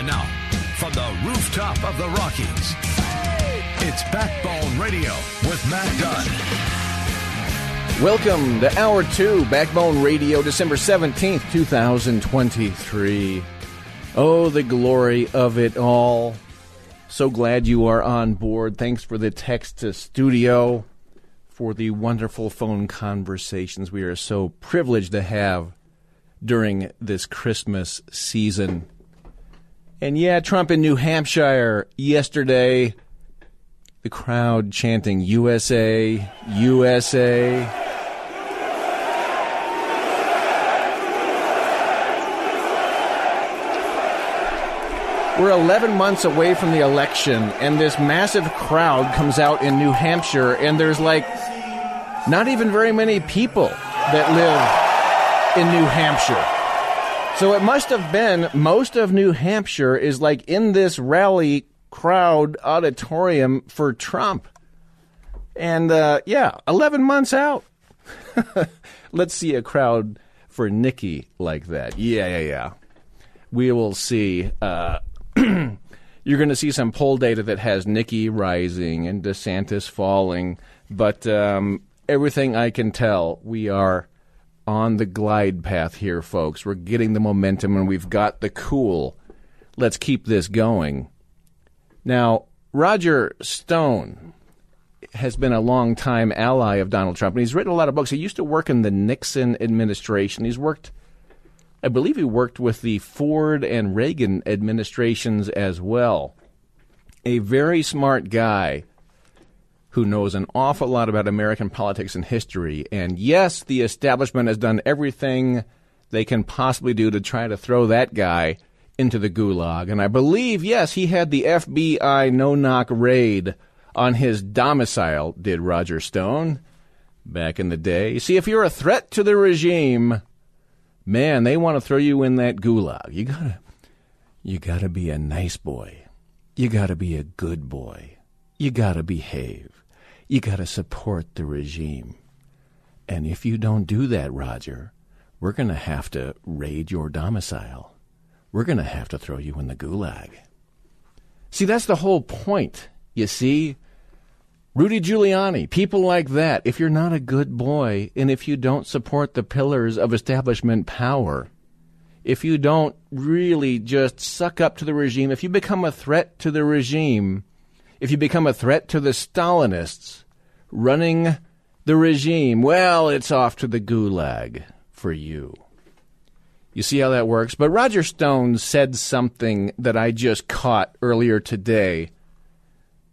And now, from the rooftop of the Rockies, it's Backbone Radio with Matt Dunn. Welcome to Hour 2, Backbone Radio, December 17th, 2023. Oh, the glory of it all. So glad you are on board. Thanks for the text to studio, for the wonderful phone conversations we are so privileged to have during this Christmas season. And yeah, Trump in New Hampshire yesterday, the crowd chanting USA, USA. We're 11 months away from the election, and this massive crowd comes out in New Hampshire, and there's like not even very many people that live in New Hampshire. So it must have been most of New Hampshire is like in this rally crowd auditorium for Trump. And uh, yeah, 11 months out. Let's see a crowd for Nikki like that. Yeah, yeah, yeah. We will see. Uh, you're going to see some poll data that has Nikki rising and DeSantis falling. But um, everything I can tell, we are on the glide path here, folks. We're getting the momentum and we've got the cool. Let's keep this going. Now, Roger Stone has been a long time ally of Donald Trump, and he's written a lot of books. He used to work in the Nixon administration. He's worked, I believe, he worked with the Ford and Reagan administrations as well. A very smart guy who knows an awful lot about American politics and history. And yes, the establishment has done everything they can possibly do to try to throw that guy into the gulag. And I believe, yes, he had the FBI no knock raid on his domicile, did Roger Stone back in the day. See, if you're a threat to the regime, man, they want to throw you in that gulag. You gotta, you gotta be a nice boy. You gotta be a good boy. You gotta behave you got to support the regime. And if you don't do that, Roger, we're going to have to raid your domicile. We're going to have to throw you in the gulag. See, that's the whole point, you see? Rudy Giuliani, people like that, if you're not a good boy and if you don't support the pillars of establishment power, if you don't really just suck up to the regime, if you become a threat to the regime, if you become a threat to the Stalinists running the regime, well, it's off to the gulag for you. You see how that works? But Roger Stone said something that I just caught earlier today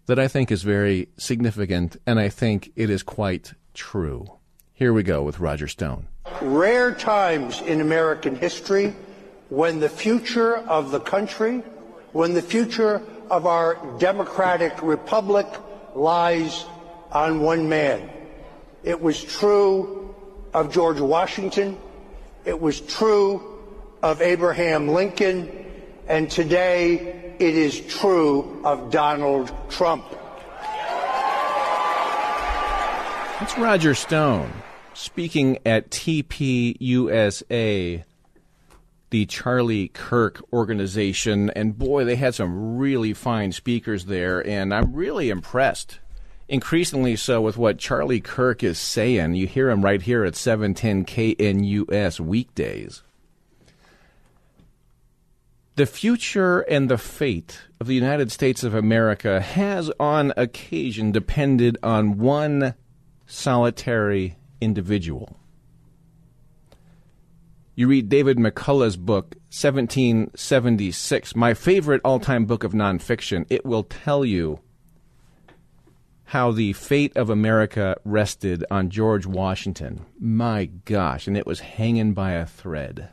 that I think is very significant, and I think it is quite true. Here we go with Roger Stone. Rare times in American history when the future of the country, when the future of our democratic republic lies on one man. It was true of George Washington. It was true of Abraham Lincoln. And today it is true of Donald Trump. That's Roger Stone speaking at TPUSA the Charlie Kirk organization. And boy, they had some really fine speakers there. And I'm really impressed, increasingly so, with what Charlie Kirk is saying. You hear him right here at 710 KNUS weekdays. The future and the fate of the United States of America has on occasion depended on one solitary individual. You read David McCullough's book, 1776, my favorite all time book of nonfiction. It will tell you how the fate of America rested on George Washington. My gosh, and it was hanging by a thread.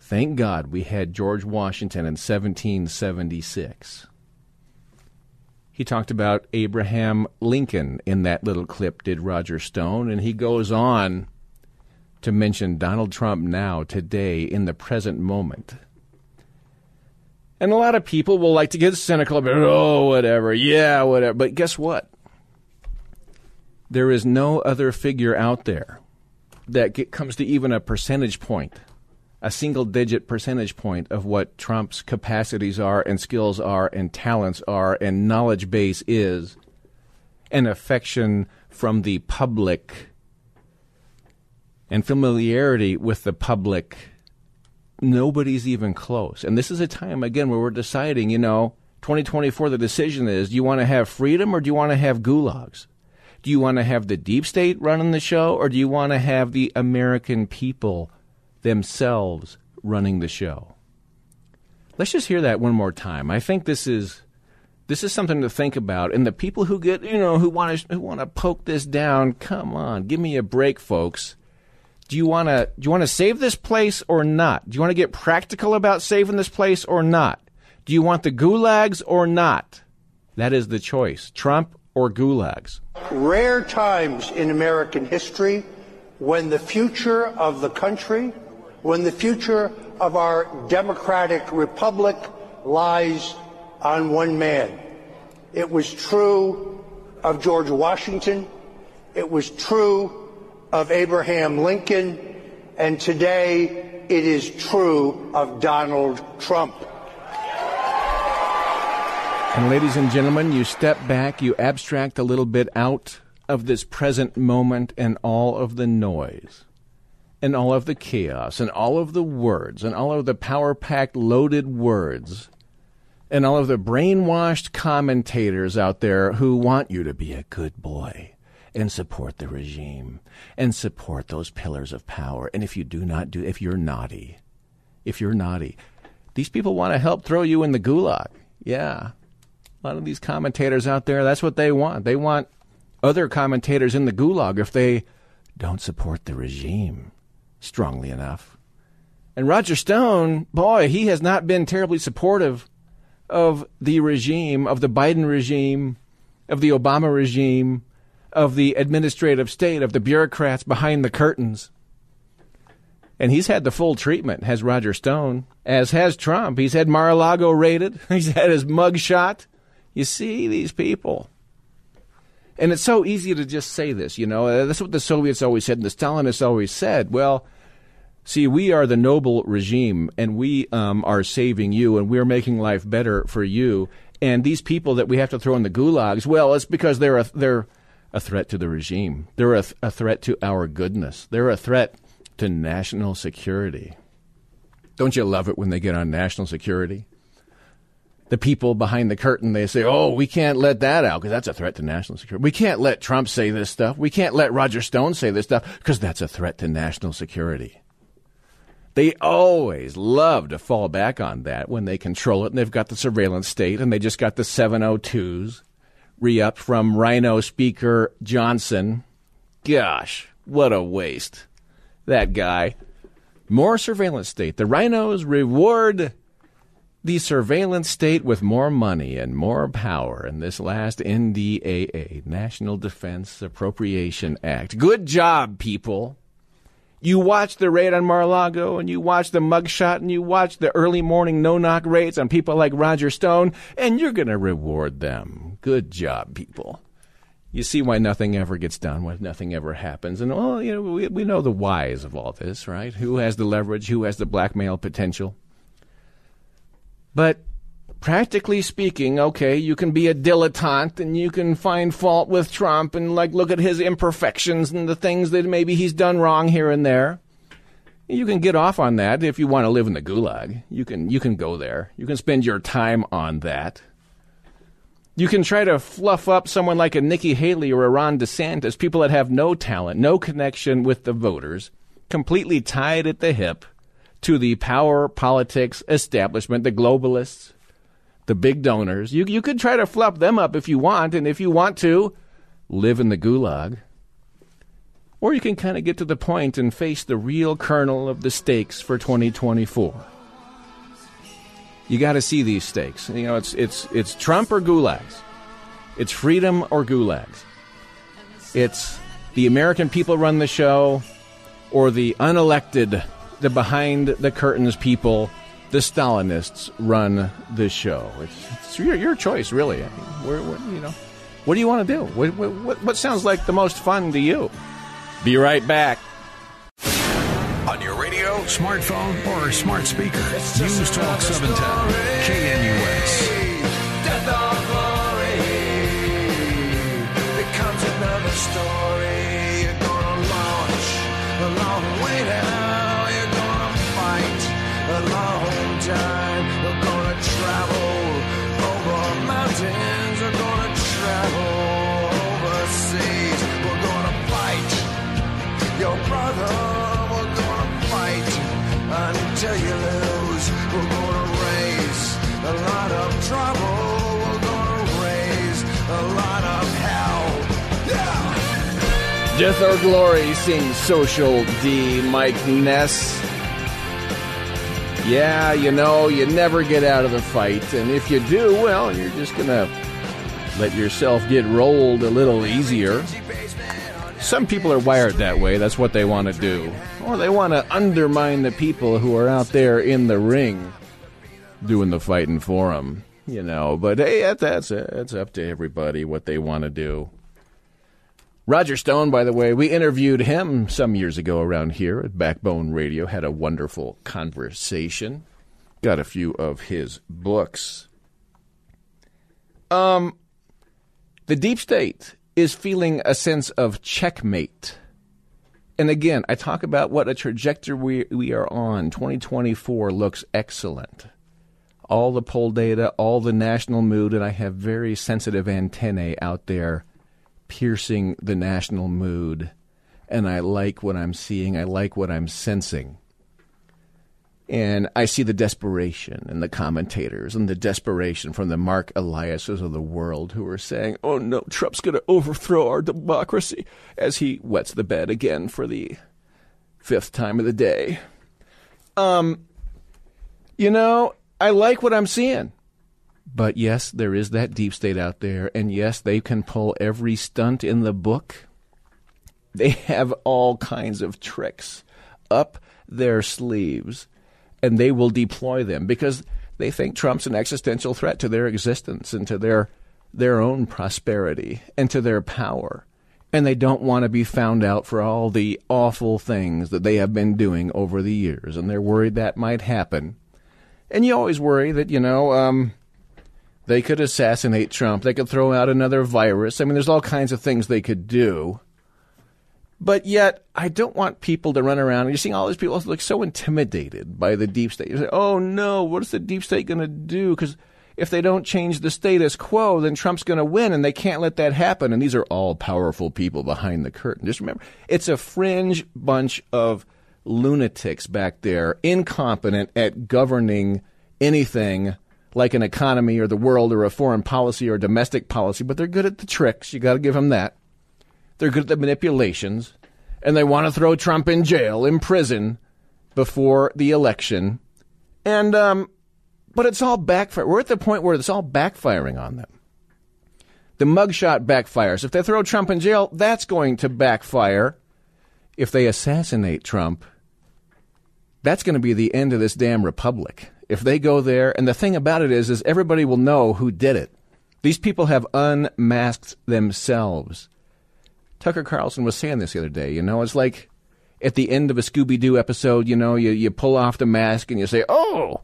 Thank God we had George Washington in 1776. He talked about Abraham Lincoln in that little clip, did Roger Stone, and he goes on to mention Donald Trump now, today, in the present moment. And a lot of people will like to get cynical about, oh, whatever, yeah, whatever. But guess what? There is no other figure out there that get, comes to even a percentage point a single digit percentage point of what Trump's capacities are and skills are and talents are and knowledge base is and affection from the public and familiarity with the public nobody's even close and this is a time again where we're deciding you know 2024 the decision is do you want to have freedom or do you want to have gulags do you want to have the deep state running the show or do you want to have the american people themselves running the show. Let's just hear that one more time. I think this is this is something to think about. And the people who get you know who want to who want to poke this down, come on, give me a break, folks. Do you want to do you want to save this place or not? Do you want to get practical about saving this place or not? Do you want the gulags or not? That is the choice. Trump or gulags. Rare times in American history when the future of the country when the future of our democratic republic lies on one man. It was true of George Washington. It was true of Abraham Lincoln. And today it is true of Donald Trump. And ladies and gentlemen, you step back, you abstract a little bit out of this present moment and all of the noise and all of the chaos and all of the words and all of the power packed loaded words and all of the brainwashed commentators out there who want you to be a good boy and support the regime and support those pillars of power. And if you do not do, if you're naughty, if you're naughty, these people want to help throw you in the gulag. Yeah. A lot of these commentators out there, that's what they want. They want other commentators in the gulag if they don't support the regime strongly enough. And Roger Stone, boy, he has not been terribly supportive of the regime, of the Biden regime, of the Obama regime, of the administrative state, of the bureaucrats behind the curtains. And he's had the full treatment, has Roger Stone, as has Trump. He's had Mar a Lago raided, he's had his mug shot. You see these people. And it's so easy to just say this, you know. Uh, that's what the Soviets always said, and the Stalinists always said. Well, see, we are the noble regime, and we um, are saving you, and we're making life better for you. And these people that we have to throw in the gulags, well, it's because they're a, they're a threat to the regime. They're a, a threat to our goodness. They're a threat to national security. Don't you love it when they get on national security? the people behind the curtain, they say, oh, we can't let that out because that's a threat to national security. We can't let Trump say this stuff. We can't let Roger Stone say this stuff because that's a threat to national security. They always love to fall back on that when they control it and they've got the surveillance state and they just got the 702s re upped from RINO Speaker Johnson. Gosh, what a waste. That guy. More surveillance state. The RINOs reward the surveillance state with more money and more power in this last NDAA, National Defense Appropriation Act. Good job, people. You watch the raid on Mar-a-Lago and you watch the mugshot and you watch the early morning no-knock raids on people like Roger Stone and you're going to reward them. Good job, people. You see why nothing ever gets done, why nothing ever happens. And, well, you know, we, we know the whys of all this, right? Who has the leverage? Who has the blackmail potential? But practically speaking, okay, you can be a dilettante and you can find fault with Trump and like look at his imperfections and the things that maybe he's done wrong here and there. You can get off on that if you want to live in the gulag. You can you can go there. You can spend your time on that. You can try to fluff up someone like a Nikki Haley or a Ron DeSantis, people that have no talent, no connection with the voters, completely tied at the hip to the power politics establishment, the globalists, the big donors. You, you could try to fluff them up if you want, and if you want to, live in the gulag. or you can kind of get to the point and face the real kernel of the stakes for 2024. You got to see these stakes. You know, it's it's it's Trump or gulags. It's freedom or gulags. It's the American people run the show or the unelected, the behind the curtains people, the Stalinists run the show. It's, it's your, your choice, really. I mean, you know, what do you want to do? What, what, what sounds like the most fun to you? Be right back. On smartphone, or smart speaker, News Talk 710, KNUS. Death or glory becomes another story. Death or Glory sings Social D, Mike Ness. Yeah, you know, you never get out of the fight, and if you do, well, you're just gonna let yourself get rolled a little easier. Some people are wired that way, that's what they want to do. Or they want to undermine the people who are out there in the ring doing the fighting for them, you know. But hey, that's, that's up to everybody what they want to do. Roger Stone, by the way, we interviewed him some years ago around here at Backbone Radio, had a wonderful conversation, got a few of his books. Um, the deep state is feeling a sense of checkmate. And again, I talk about what a trajectory we, we are on. 2024 looks excellent. All the poll data, all the national mood, and I have very sensitive antennae out there piercing the national mood. And I like what I'm seeing, I like what I'm sensing. And I see the desperation in the commentators and the desperation from the Mark Eliases of the world who are saying, oh no, Trump's going to overthrow our democracy as he wets the bed again for the fifth time of the day. Um, you know, I like what I'm seeing. But yes, there is that deep state out there. And yes, they can pull every stunt in the book. They have all kinds of tricks up their sleeves and they will deploy them because they think Trump's an existential threat to their existence and to their their own prosperity and to their power. And they don't want to be found out for all the awful things that they have been doing over the years. And they're worried that might happen. And you always worry that, you know, um, they could assassinate Trump. They could throw out another virus. I mean, there's all kinds of things they could do. But yet, I don't want people to run around. And you're seeing all these people look so intimidated by the deep state. You say, "Oh no, what is the deep state going to do?" Because if they don't change the status quo, then Trump's going to win, and they can't let that happen. And these are all powerful people behind the curtain. Just remember, it's a fringe bunch of lunatics back there, incompetent at governing anything like an economy or the world or a foreign policy or domestic policy. But they're good at the tricks. You got to give them that. They're good at the manipulations, and they want to throw Trump in jail, in prison, before the election. And um, but it's all backfire. We're at the point where it's all backfiring on them. The mugshot backfires. If they throw Trump in jail, that's going to backfire. If they assassinate Trump, that's going to be the end of this damn republic. If they go there, and the thing about it is, is everybody will know who did it. These people have unmasked themselves. Tucker Carlson was saying this the other day. You know, it's like at the end of a Scooby Doo episode. You know, you you pull off the mask and you say, "Oh,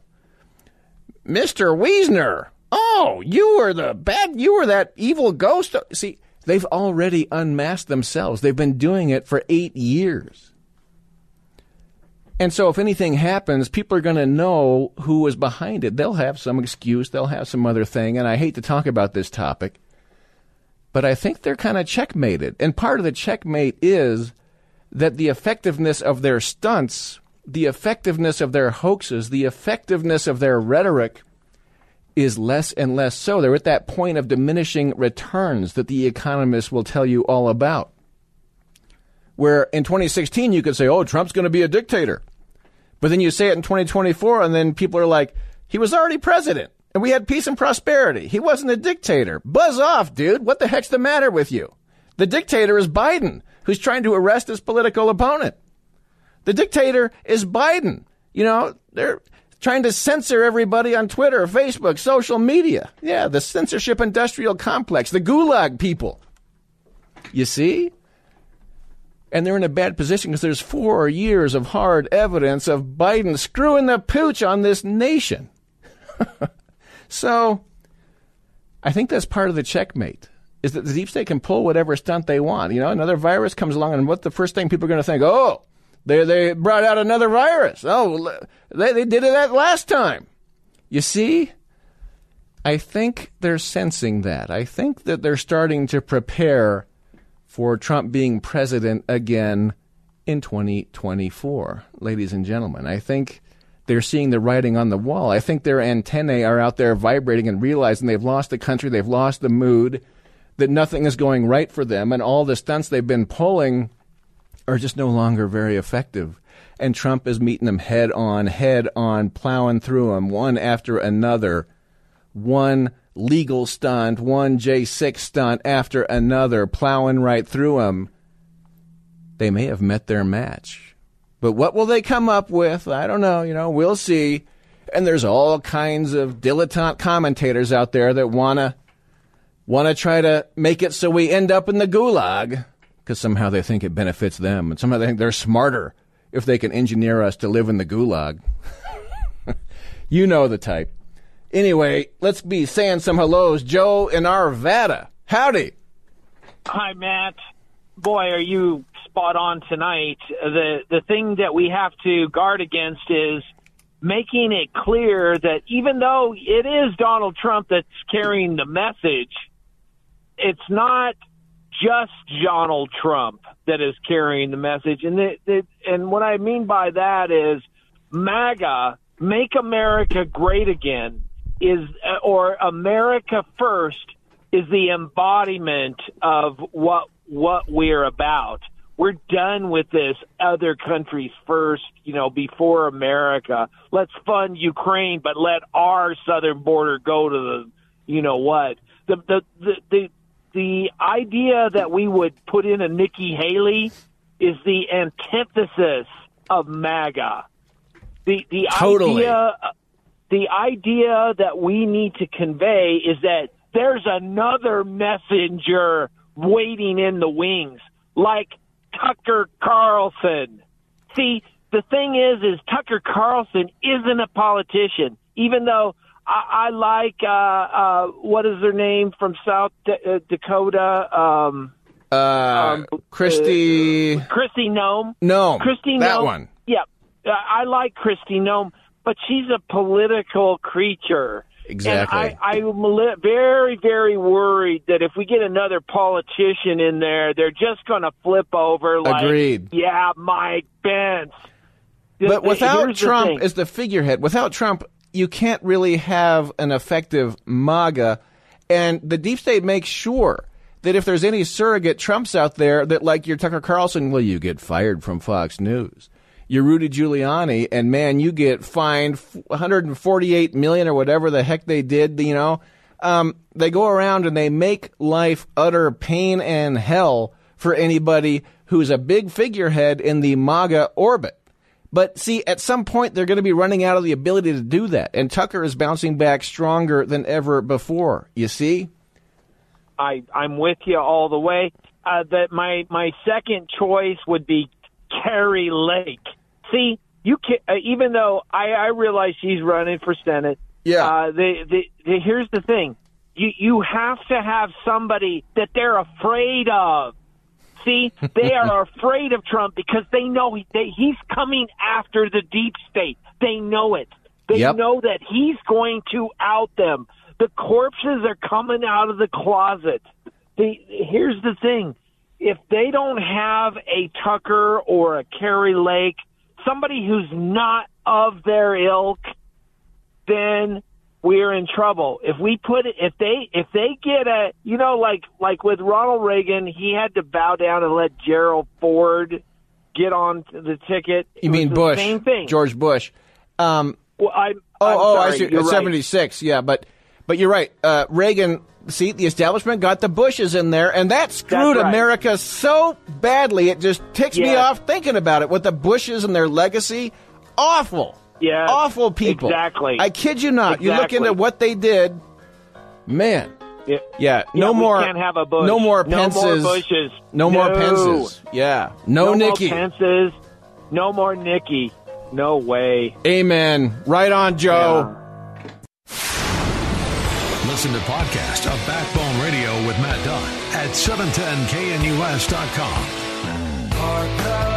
Mister Wiesner, oh, you were the bad, you were that evil ghost." See, they've already unmasked themselves. They've been doing it for eight years. And so, if anything happens, people are going to know who was behind it. They'll have some excuse, they'll have some other thing. And I hate to talk about this topic, but I think they're kind of checkmated. And part of the checkmate is that the effectiveness of their stunts, the effectiveness of their hoaxes, the effectiveness of their rhetoric is less and less so. They're at that point of diminishing returns that the economists will tell you all about. Where in 2016 you could say, "Oh, Trump's going to be a dictator," but then you say it in 2024, and then people are like, "He was already president, and we had peace and prosperity. He wasn't a dictator." Buzz off, dude. What the heck's the matter with you? The dictator is Biden, who's trying to arrest his political opponent. The dictator is Biden. You know, they're trying to censor everybody on Twitter, Facebook, social media. Yeah, the censorship industrial complex, the gulag people. You see? And they're in a bad position because there's four years of hard evidence of Biden screwing the pooch on this nation. so, I think that's part of the checkmate. Is that the deep state can pull whatever stunt they want. You know, another virus comes along, and what the first thing people are going to think? Oh, they they brought out another virus. Oh, they they did it that last time. You see, I think they're sensing that. I think that they're starting to prepare for Trump being president again in 2024, ladies and gentlemen. I think they're seeing the writing on the wall. I think their antennae are out there vibrating and realizing they've lost the country, they've lost the mood, that nothing is going right for them, and all the stunts they've been pulling are just no longer very effective. And Trump is meeting them head on, head on, plowing through them one after another. One legal stunt, one J6 stunt after another, plowing right through them. They may have met their match. But what will they come up with? I don't know. You know, we'll see. And there's all kinds of dilettante commentators out there that want to try to make it so we end up in the gulag because somehow they think it benefits them, and somehow they think they're smarter if they can engineer us to live in the gulag. you know the type. Anyway, let's be saying some hellos. Joe in Arvada. Howdy. Hi, Matt. Boy, are you spot on tonight. The the thing that we have to guard against is making it clear that even though it is Donald Trump that's carrying the message, it's not just Donald Trump that is carrying the message. And it, it, and what I mean by that is MAGA, make America great again, is or America first is the embodiment of what what we're about. We're done with this other countries first, you know, before America. Let's fund Ukraine, but let our southern border go to the, you know what? The the the the, the idea that we would put in a Nikki Haley is the antithesis of MAGA. The the Totally. idea the idea that we need to convey is that there's another messenger waiting in the wings, like Tucker Carlson. See, the thing is, is Tucker Carlson isn't a politician, even though I, I like uh, uh, what is her name from South D- uh, Dakota. Um, Uh, Kristi. Kristi Noem. no. Kristi That Noem. one. Yeah, uh, I like Kristi Noem, but she's a political creature. Exactly. And I, I'm very, very worried that if we get another politician in there, they're just going to flip over. Like, Agreed. Yeah, Mike Pence. But uh, without Here's the Trump as the figurehead, without Trump, you can't really have an effective MAGA. And the deep state makes sure that if there's any surrogate Trumps out there, that like your Tucker Carlson, well, you get fired from Fox News. You're Rudy Giuliani, and man, you get fined 148 million or whatever the heck they did. You know, um, they go around and they make life utter pain and hell for anybody who's a big figurehead in the MAGA orbit. But see, at some point, they're going to be running out of the ability to do that. And Tucker is bouncing back stronger than ever before. You see? I I'm with you all the way. Uh, that my my second choice would be Kari Lake. See, you can uh, even though I I realize she's running for Senate. Yeah. Uh, the, the the here's the thing. You you have to have somebody that they're afraid of. See, they are afraid of Trump because they know he, they, he's coming after the deep state. They know it. They Yep. know that he's going to out them. The corpses are coming out of the closet. The, here's the thing. If they don't have a Tucker or a Kari Lake, somebody who's not of their ilk, then we're in trouble. If we put it, if they, if they get a, you know, like, like with Ronald Reagan, he had to bow down and let Gerald Ford get on the ticket. You mean Bush? Same thing. George Bush. Um, Well, I, oh, I'm oh, sorry, I see. right. Seventy six. Yeah, but but you're right. Uh, Reagan. See, the establishment got the Bushes in there, and that screwed right. America so badly. It just ticks me off thinking about it. With the Bushes and their legacy, awful. Yeah. awful people. exactly. I kid you not. You look into what they did, man. Yeah. Yeah, no Yeah, more. can't have a Bush. No more No more Pences. Bushes. No, more No. Pences. Yeah. No, Nikki. no Nikki. more Pences. No more Nikki. No way. Amen. Right on, Joe. Listen to the podcast of Backbone Radio with Matt Dunn at 710knus.com. Hark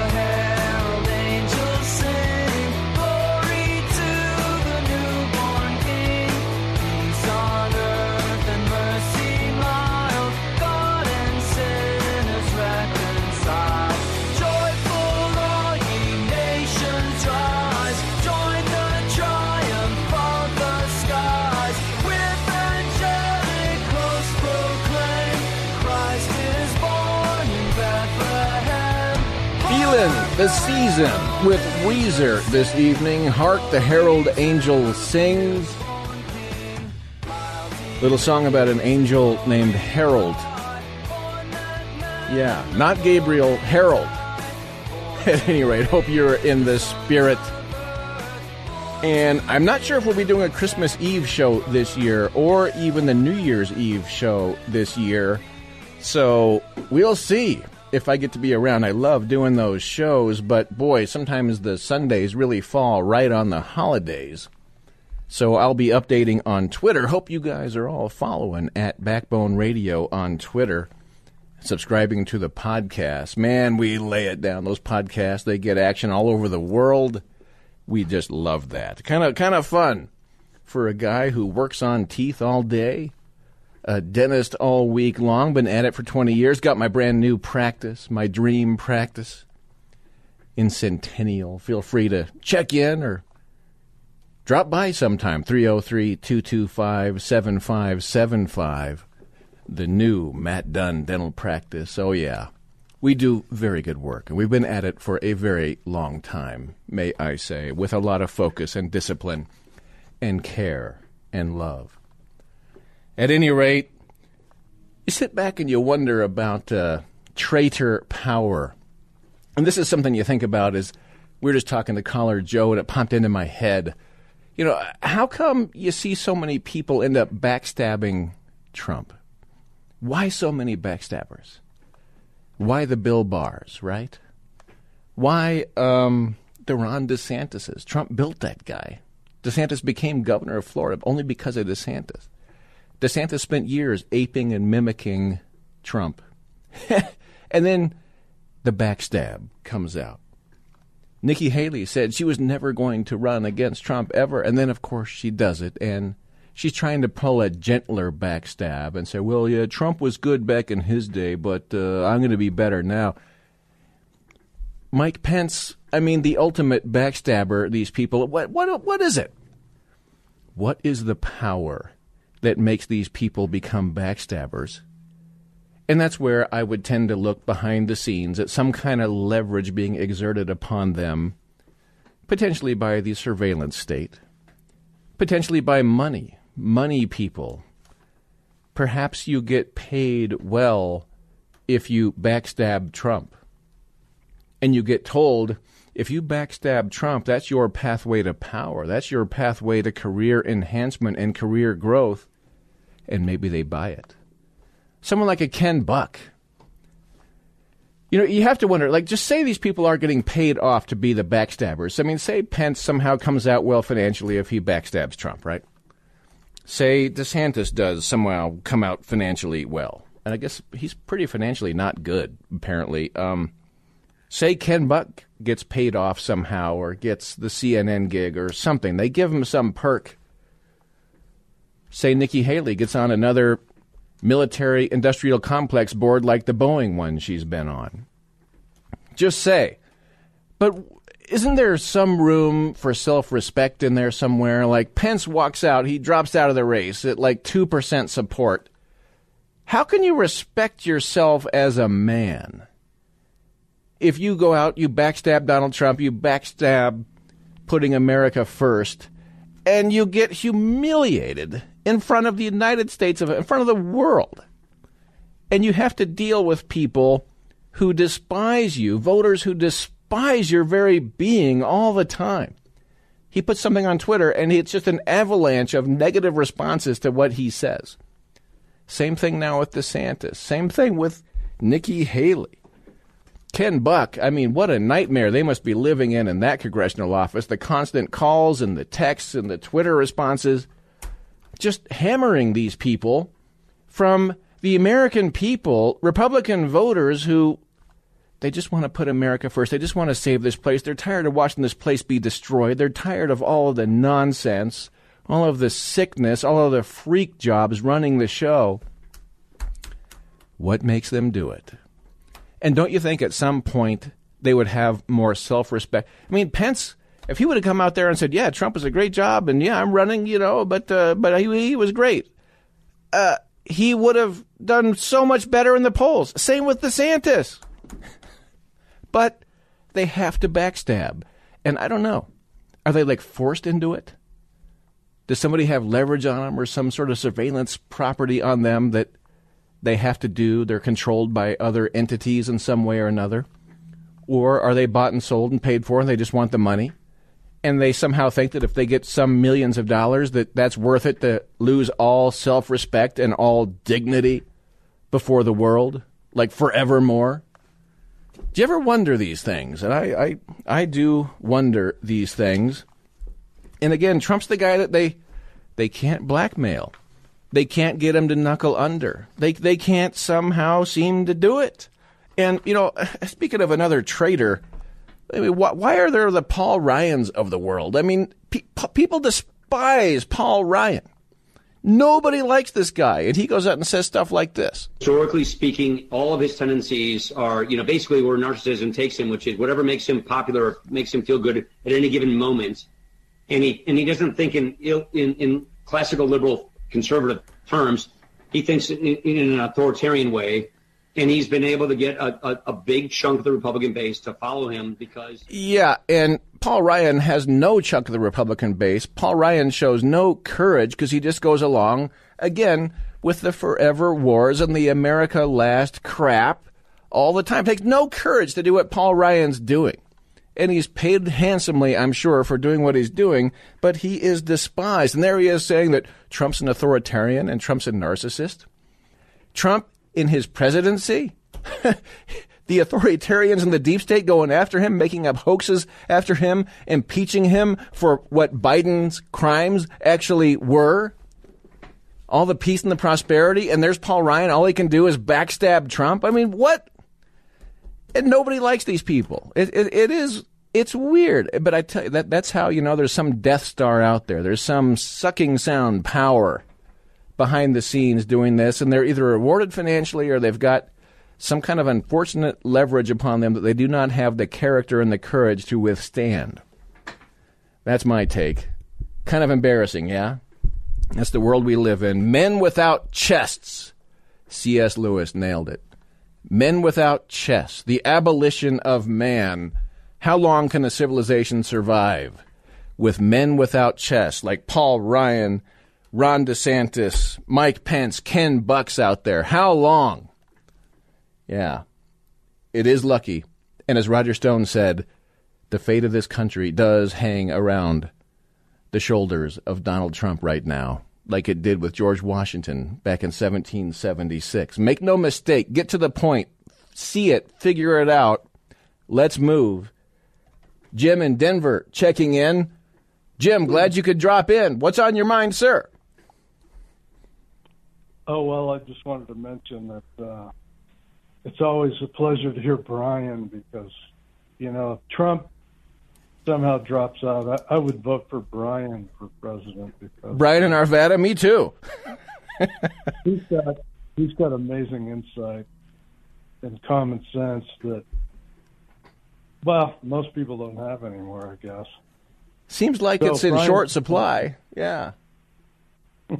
the season with Weezer this evening. Hark the Herald Angel Sings. Little song about an angel named Harold. Yeah, not Gabriel, Harold. At any rate, hope you're in the spirit. And I'm not sure if we'll be doing a Christmas Eve show this year or even the New Year's Eve show this year. So we'll see if I get to be around. I love doing those shows, but boy, sometimes the Sundays really fall right on the holidays. So I'll be updating on Twitter. Hope you guys are all following at Backbone Radio on Twitter, subscribing to the podcast. Man, we lay it down. Those podcasts, they get action all over the world. We just love that. Kind of kind of fun for a guy who works on teeth all day a dentist all week long. Been at it for 20 years. Got my brand new practice, my dream practice in Centennial. Feel free to check in or drop by sometime. 303 225 7575. The new Matt Dunn Dental Practice. Oh, yeah. We do very good work, and we've been at it for a very long time, may I say, with a lot of focus and discipline and care and love. At any rate, you sit back and you wonder about uh, traitor power. And this is something you think about as we are just talking to caller Joe, and it popped into my head. You know, how come you see so many people end up backstabbing Trump? Why so many backstabbers? Why the Bill Bars, right? Why um, the Ron DeSantis's? Trump built that guy. DeSantis became governor of Florida only because of DeSantis. DeSantis spent years aping and mimicking Trump. and then the backstab comes out. Nikki Haley said she was never going to run against Trump ever, and then, of course, she does it. And she's trying to pull a gentler backstab and say, well, yeah, Trump was good back in his day, but uh, I'm going to be better now. Mike Pence, I mean, the ultimate backstabber, these people, what, what, what is it? What is the power that makes these people become backstabbers? And that's where I would tend to look behind the scenes at some kind of leverage being exerted upon them, potentially by the surveillance state, potentially by money, money people. Perhaps you get paid well if you backstab Trump. And you get told if you backstab Trump, that's your pathway to power. That's your pathway to career enhancement and career growth. And maybe they buy it someone like a Ken Buck. You know, you have to wonder, like, just say these people are getting paid off to be the backstabbers. I mean, say Pence somehow comes out well financially if he backstabs Trump, right? Say DeSantis does somehow come out financially well. And I guess he's pretty financially not good, apparently. Um, say Ken Buck gets paid off somehow or gets the CNN gig or something. They give him some perk. Say Nikki Haley gets on another military industrial complex board like the Boeing one she's been on. Just say. But isn't there some room for self-respect in there somewhere? Like Pence walks out, he drops out of the race at like 2% support. How can you respect yourself as a man? If you go out, you backstab Donald Trump, you backstab putting America first, and you get humiliated in front of the United States of in front of the world. And you have to deal with people who despise you, voters who despise your very being all the time. He puts something on Twitter and it's just an avalanche of negative responses to what he says. Same thing now with DeSantis. Same thing with Nikki Haley. Ken Buck, I mean, what a nightmare they must be living in in that congressional office. The constant calls and the texts and the Twitter responses, just hammering these people from the American people, Republican voters who they just want to put America first. They just want to save this place. They're tired of watching this place be destroyed. They're tired of all of the nonsense, all of the sickness, all of the freak jobs running the show. What makes them do it? And don't you think at some point they would have more self respect? I mean, Pence, if he would have come out there and said, "Yeah, Trump was a great job, and yeah, I'm running," you know, but uh, but he, he was great. Uh, he would have done so much better in the polls. Same with DeSantis. but they have to backstab. And I don't know. Are they like forced into it? Does somebody have leverage on them or some sort of surveillance property on them that they have to do? They're controlled by other entities in some way or another? Or are they bought and sold and paid for and they just want the money? And they somehow think that if they get some millions of dollars that that's worth it to lose all self-respect and all dignity before the world like forevermore? Do you ever wonder these things? And I, I i do wonder these things. And again trump's the guy that they they can't blackmail. They can't get him to knuckle under. They they can't somehow seem to do it. And you know speaking of another traitor I mean, why, why are there the Paul Ryans of the world? I mean, pe- people despise Paul Ryan. Nobody likes this guy, and he goes out and says stuff like this. Historically speaking, all of his tendencies are, you know, basically where narcissism takes him, which is whatever makes him popular or makes him feel good at any given moment, and he and he doesn't think in in, in classical liberal conservative terms. He thinks in, in an authoritarian way, and he's been able to get a, a, a, big chunk of the Republican base to follow him because. Yeah, and Paul Ryan has no chunk of the Republican base. Paul Ryan shows no courage because he just goes along, again, with the forever wars and the America last crap all the time. It takes no courage to do what Paul Ryan's doing. And he's paid handsomely, I'm sure, for doing what he's doing, but he is despised. And there he is saying that Trump's an authoritarian and Trump's a narcissist. Trump in his presidency? the authoritarians in the deep state going after him, making up hoaxes after him, impeaching him for what Biden's crimes actually were? All the peace and the prosperity, and there's Paul Ryan. All he can do is backstab Trump. I mean, what? And nobody likes these people. It, it, it is it's weird, but I tell you that that's how you know there's some Death Star out there. There's some sucking sound power behind the scenes doing this, and they're either rewarded financially or they've got some kind of unfortunate leverage upon them that they do not have the character and the courage to withstand. That's my take. Kind of embarrassing, yeah? That's the world we live in. Men without chests. C.S. Lewis nailed it. Men without chests. The abolition of man. How long can a civilization survive with men without chests like Paul Ryan Ron DeSantis, Mike Pence, Ken Bucks out there. How long? Yeah, it is lucky. And as Roger Stone said, the fate of this country does hang around the shoulders of Donald Trump right now, like it did with George Washington back in 1776. Make no mistake, get to the point, see it, figure it out. Let's move. Jim in Denver checking in. Jim, glad you could drop in. What's on your mind, sir? Oh well, I just wanted to mention that uh, it's always a pleasure to hear Brian because you know if Trump somehow drops out, I, I would vote for Brian for president because Brian and Arvada, me too. he's got he's got amazing insight and common sense that Well, most people don't have anymore, I guess. Seems like So, it's in Brian- short supply. Yeah.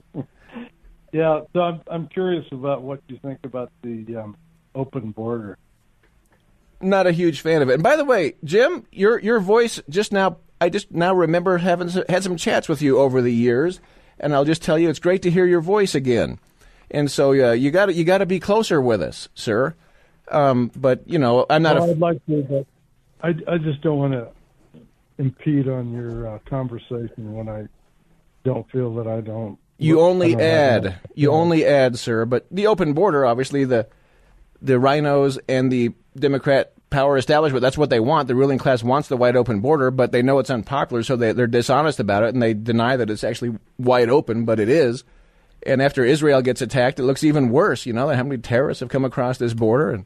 Yeah, so I'm I'm curious about what you think about the um, open border. Not a huge fan of it. And by the way, Jim, your your voice just now I just now remember having had some chats with you over the years, and I'll just tell you it's great to hear your voice again. And so uh, you got to you got to be closer with us, sir. Um, but you know, I'm not well, a I'd like to, but I I just don't want to impede on your uh, conversation when I don't feel that I don't. You only add, enough. you only add, sir. But the open border, obviously, the the RINOs and the Democrat power establishment, that's what they want. The ruling class wants the wide open border, but they know it's unpopular, so they, they're dishonest about it and they deny that it's actually wide open, but it is. And after Israel gets attacked, it looks even worse. You know how many terrorists have come across this border? And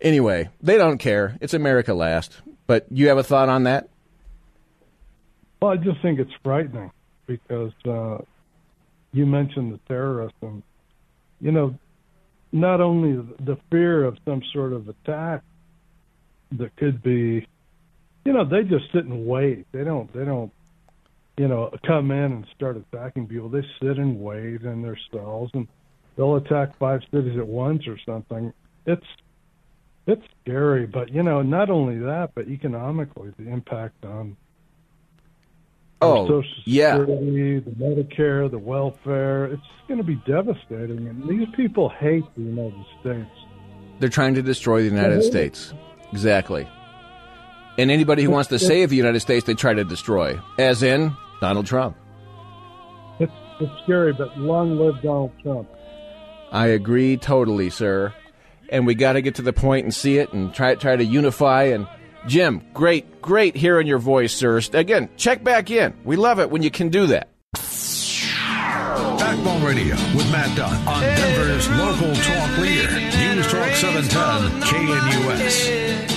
anyway, they don't care. It's America last. But you have a thought on that? Well, I just think it's frightening because uh, you mentioned the terrorists, and you know, not only the fear of some sort of attack that could be, you know, they just sit and wait. They don't. They don't. You know, come in and start attacking people. They sit and wait in their cells, and they'll attack five cities at once or something. It's it's scary, but you know, not only that, but economically, the impact on Oh, Social yeah. Security, the Medicare, the welfare. It's going to be devastating. And these people hate the United States. They're trying to destroy the United. States. Exactly. And anybody who wants to save the United States, they try to destroy, as in Donald Trump. It's, it's scary, but long live Donald Trump. I agree totally, sir. And we got to get to the point and see it and try try to unify. And Jim, great, great hearing your voice, sir. Again, check back in. We love it when you can do that. Backbone Radio with Matt Dunn on Denver's local talk leader, News Talk 710 KNUS.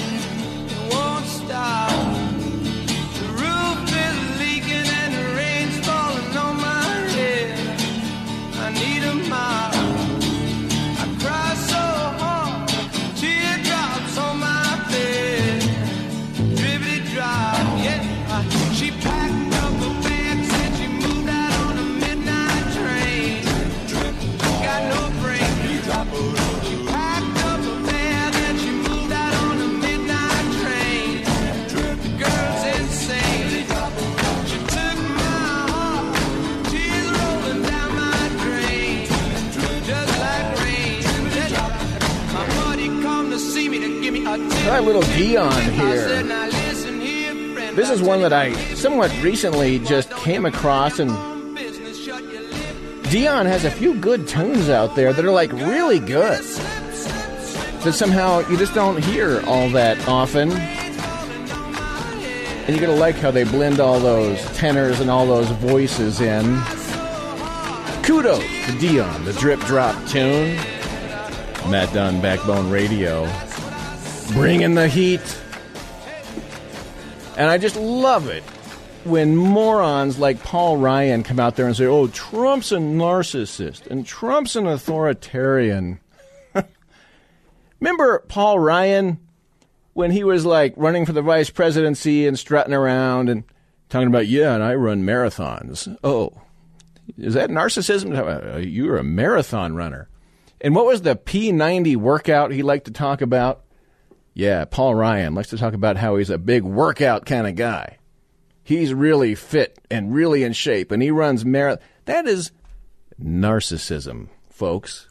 That I somewhat recently just came across, and Dion has a few good tunes out there that are like really good. That somehow you just don't hear all that often. And you're gonna like how they blend all those tenors and all those voices in. Kudos to Dion, the drip drop tune. Matt Dunn, Backbone Radio, bringing the heat. And I just love it when morons like Paul Ryan come out there and say, oh, Trump's a narcissist and Trump's an authoritarian. Remember Paul Ryan when he was like running for the vice presidency and strutting around and talking about, yeah, and I run marathons. Oh, is that narcissism? Uh, You're a marathon runner. And what was the P90 workout he liked to talk about? Yeah, Paul Ryan likes to talk about how he's a big workout kind of guy. He's really fit and really in shape, and he runs marathon. That is narcissism, folks.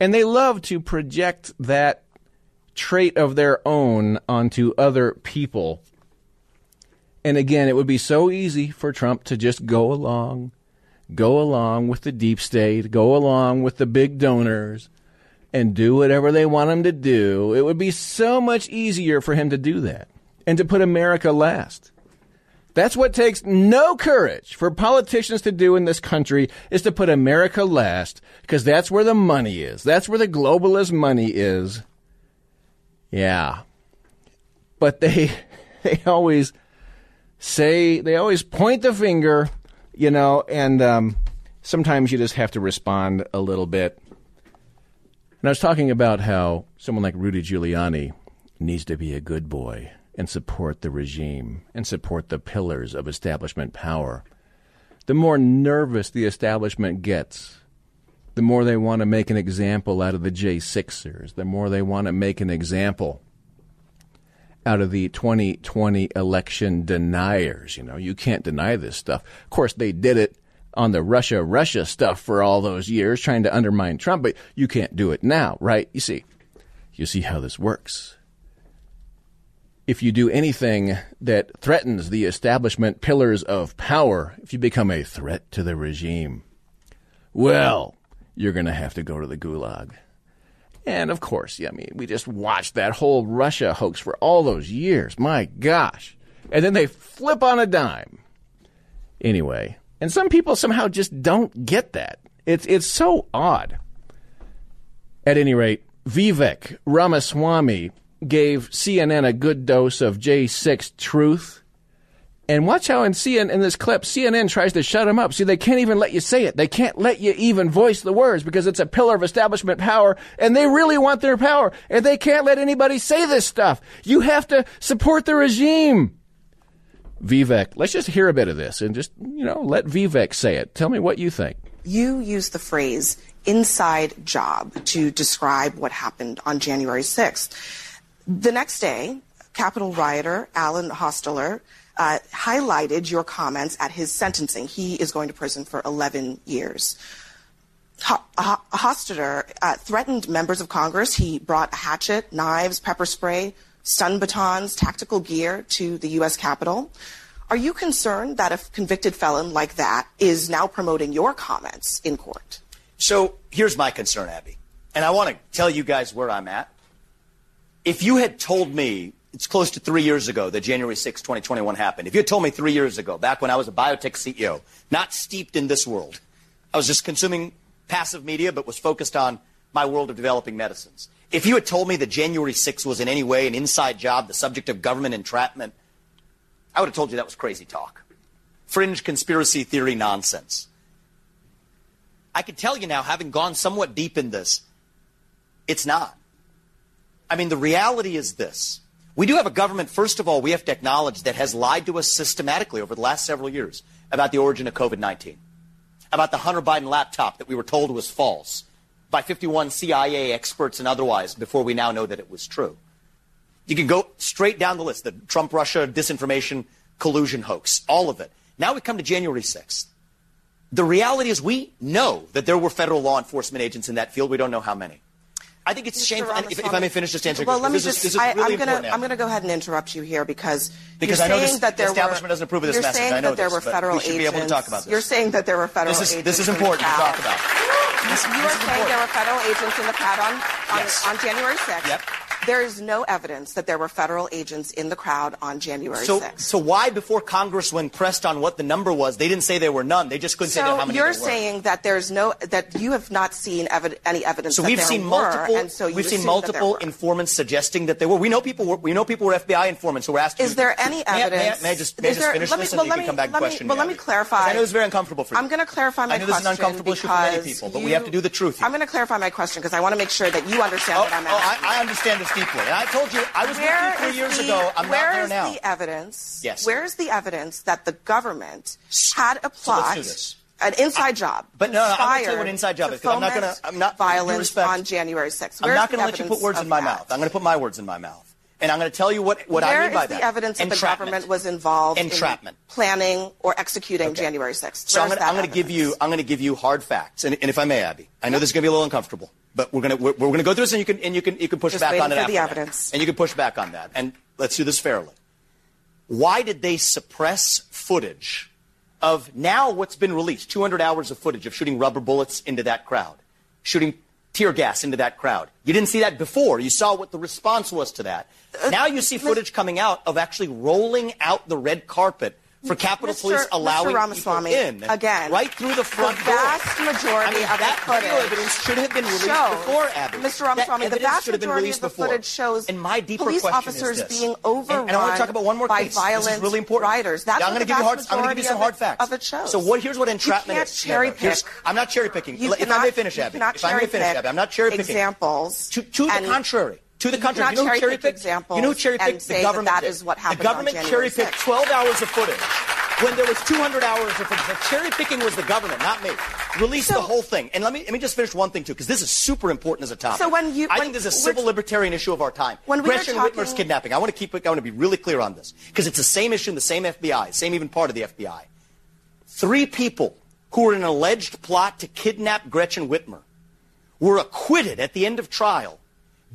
And they love to project that trait of their own onto other people. And again, it would be so easy for Trump to just go along, go along with the deep state, go along with the big donors, and do whatever they want him to do. It would be so much easier for him to do that and to put America last. That's what takes no courage for politicians to do in this country is to put America last because that's where the money is. That's where the globalist money is. Yeah. But they they always say they always point the finger, you know, and um, sometimes you just have to respond a little bit. And I was talking about how someone like Rudy Giuliani needs to be a good boy and support the regime and support the pillars of establishment power, the more nervous the establishment gets, the more they want to make an example out of the J6ers, the more they want to make an example out of the 2020 election deniers. You know, you can't deny this stuff. Of course, they did it on the Russia Russia stuff for all those years, trying to undermine Trump, but you can't do it now, right? You see, you see how this works. If you do anything that threatens the establishment pillars of power, if you become a threat to the regime, well, you're going to have to go to the gulag. And of course, yeah, I mean, we just watched that whole Russia hoax for all those years. My gosh. And then they flip on a dime. Anyway, and some people somehow just don't get that. It's it's so odd. At any rate, Vivek Ramaswamy gave CNN a good dose of J6 truth. And watch how in CNN in this clip, CNN tries to shut him up. See, they can't even let you say it. They can't let you even voice the words because it's a pillar of establishment power, and they really want their power, and they can't let anybody say this stuff. You have to support the regime. Vivek, let's just hear a bit of this and just, you know, let Vivek say it. Tell me what you think. You use the phrase inside job to describe what happened on January 6th. The next day, Capitol rioter Alan Hostetter uh, highlighted your comments at his sentencing. He is going to prison for 11 years. Ho- Hostetter uh, threatened members of Congress. He brought a hatchet, knives, pepper spray, stun batons, tactical gear to the U.S. Capitol. Are you concerned that a convicted felon like that is now promoting your comments in court? So here's my concern, Abby. And I want to tell you guys where I'm at. If you had told me it's close to three years ago that January 6, 2021 happened, if you had told me three years ago, back when I was a biotech CEO, not steeped in this world, I was just consuming passive media but was focused on my world of developing medicines. If you had told me that January 6 was in any way an inside job, the subject of government entrapment, I would have told you that was crazy talk. Fringe conspiracy theory nonsense. I can tell you now, having gone somewhat deep in this, it's not. I mean, the reality is this. We do have a government, first of all, we have to acknowledge that has lied to us systematically over the last several years about the origin of COVID 19, about the Hunter Biden laptop that we were told was false by 51 CIA experts and otherwise before we now know that it was true. You can go straight down the list the Trump Russia disinformation collusion hoax, all of it. Now we come to January 6th. The reality is we know that there were federal law enforcement agents in that field. We don't know how many. I think it's shameful. And if, if I may finish just answering Well, let me just. is, I, really I'm going to. Go ahead and interrupt you here because Because you're I know saying this- that the establishment were, doesn't approve of this you're message. saying I know that there this, were federal we should be agents. able to talk about this. You're saying that there were federal This is- agents. this is important to talk about. You This- you this are is saying there were federal agents in the pad on on, Yes. on January 6th. Yep. There is no evidence that there were federal agents in the crowd on January So, 6th. so why, before Congress, when pressed on what the number was, they didn't say there were none? They just couldn't say So how many you're saying that there's no that you have not seen evi- any evidence. So that we've there seen were, multiple. and so you we've seen there multiple informants suggesting that there were. We know people. Were, we know people were FBI informants who were asked. Is to, there any May May I, evidence? may I just, may I just there- finish let me- this and well, you let can come back and me- question well, let me clarify. I know it's very uncomfortable for you. I'm going to clarify my question. I know this is an uncomfortable issue for many people, but we have to do the truth. here. I'm going to clarify my question because I want to make sure that you understand Oh, what I'm oh, asking. I, I understand this deeply. And I told you I was Where with you three years the- ago. I'm not there now. Where is the evidence? Yes. Where is the evidence that the government had a plot, this. an inside job, But no, I'm gonna tell you what an inside job to is, 'cause I'm not gonna- I'm not- violence respect, on January 6th. I'm not going to let you put words in my that? mouth. I'm going to put my words in my mouth. And I'm going to tell you what, what Where I mean by is that. the evidence that the Entrapment. government was involved Entrapment. in planning or executing January 6th? So I'm going, to, I'm going to give you I'm going to give you hard facts, and, and if I may, Abby, I know this is going to be a little uncomfortable, but we're going to we're, we're going to go through this, and you can and you can you can push Just back on it after the that. evidence. and you can push back on that, and let's do this fairly. Why did they suppress footage of now what's been released? 200 hours of footage of shooting rubber bullets into that crowd, shooting tear gas into that crowd. You didn't see that before. You saw what the response was to that. Uh, now you see footage coming out of actually rolling out the red carpet for Capitol Mr. Police allowing Mr. Ramaswamy, in again, right through the front the door. vast majority I mean, of that the footage video evidence should have been released shows, before, Abby. Mr. Ramaswamy, the vast majority released of the before. footage shows and my deeper police question officers being And- overrun and, I want to talk about one more by case. violent really important. riders. That's I'm going to give you hard. I'm going to give you some hard facts. of it shows. So what? Here's what entrapment You can't is. cherry pick. I'm not cherry picking. You if I may finish, cannot If I may finish. I'm not cherry picking. examples to the contrary. To the You cannot you know who cherry cherry pick picked? You know who cherry picked? The government that did. what happened The government cherry picked 12 hours of footage when there was 200 hours of footage. Cherry picking was the government, not me. Release the whole thing. And let me let me just finish one thing too, because this is super important as a topic. So when you- I when think this is a civil libertarian issue of our time. When we Gretchen talking- Whitmer's kidnapping. I want to keep. I want to be really clear on this because it's the same issue in the same FBI, same even part of the FBI. Three people who were in an alleged plot to kidnap Gretchen Whitmer were acquitted at the end of trial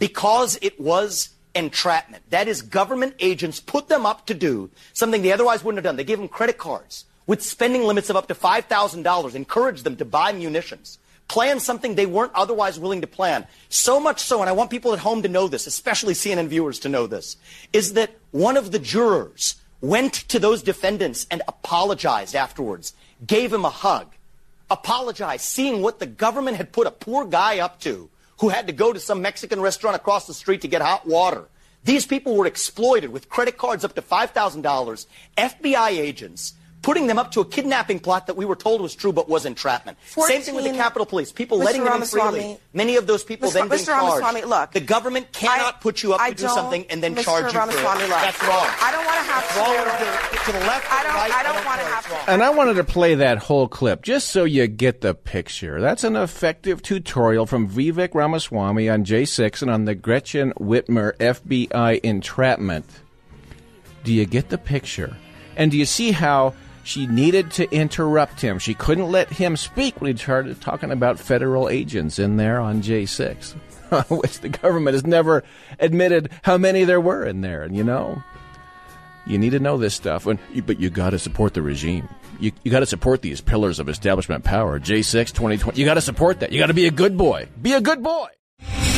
because it was entrapment. That is, government agents put them up to do something they otherwise wouldn't have done. They gave them credit cards with spending limits of up to $5,000, encouraged them to buy munitions, plan something they weren't otherwise willing to plan. So much so, and I want people at home to know this, especially CNN viewers to know this, is that one of the jurors went to those defendants and apologized afterwards, gave him a hug, apologized, seeing what the government had put a poor guy up to who had to go to some Mexican restaurant across the street to get hot water. These people were exploited with credit cards up to $5,000, FBI agents putting them up to a kidnapping plot that we were told was true but was entrapment. Same thing with the Capitol Police. People Mr. letting them in freely. Many of those people Mr. then being Mr. charged. Ramaswamy, look, the government cannot put you up I to do something and then Mr. charge you for it. look, That's wrong. I don't want to have It's to. to, to the left. I don't. right, I don't want to have It's to. And I wanted to play that whole clip just so you get the picture. That's an effective tutorial from Vivek Ramaswamy on J6 and on the Gretchen Whitmer FBI entrapment. Do you get the picture? And do you see how she needed to interrupt him? She couldn't let him speak when he started talking about federal agents in there on J6, which the government has never admitted how many there were in there, And you know? You need to know this stuff, and but you got to support the regime. You, you got to support these pillars of establishment power. J6 2020. You got to support that. You got to be a good boy. Be a good boy.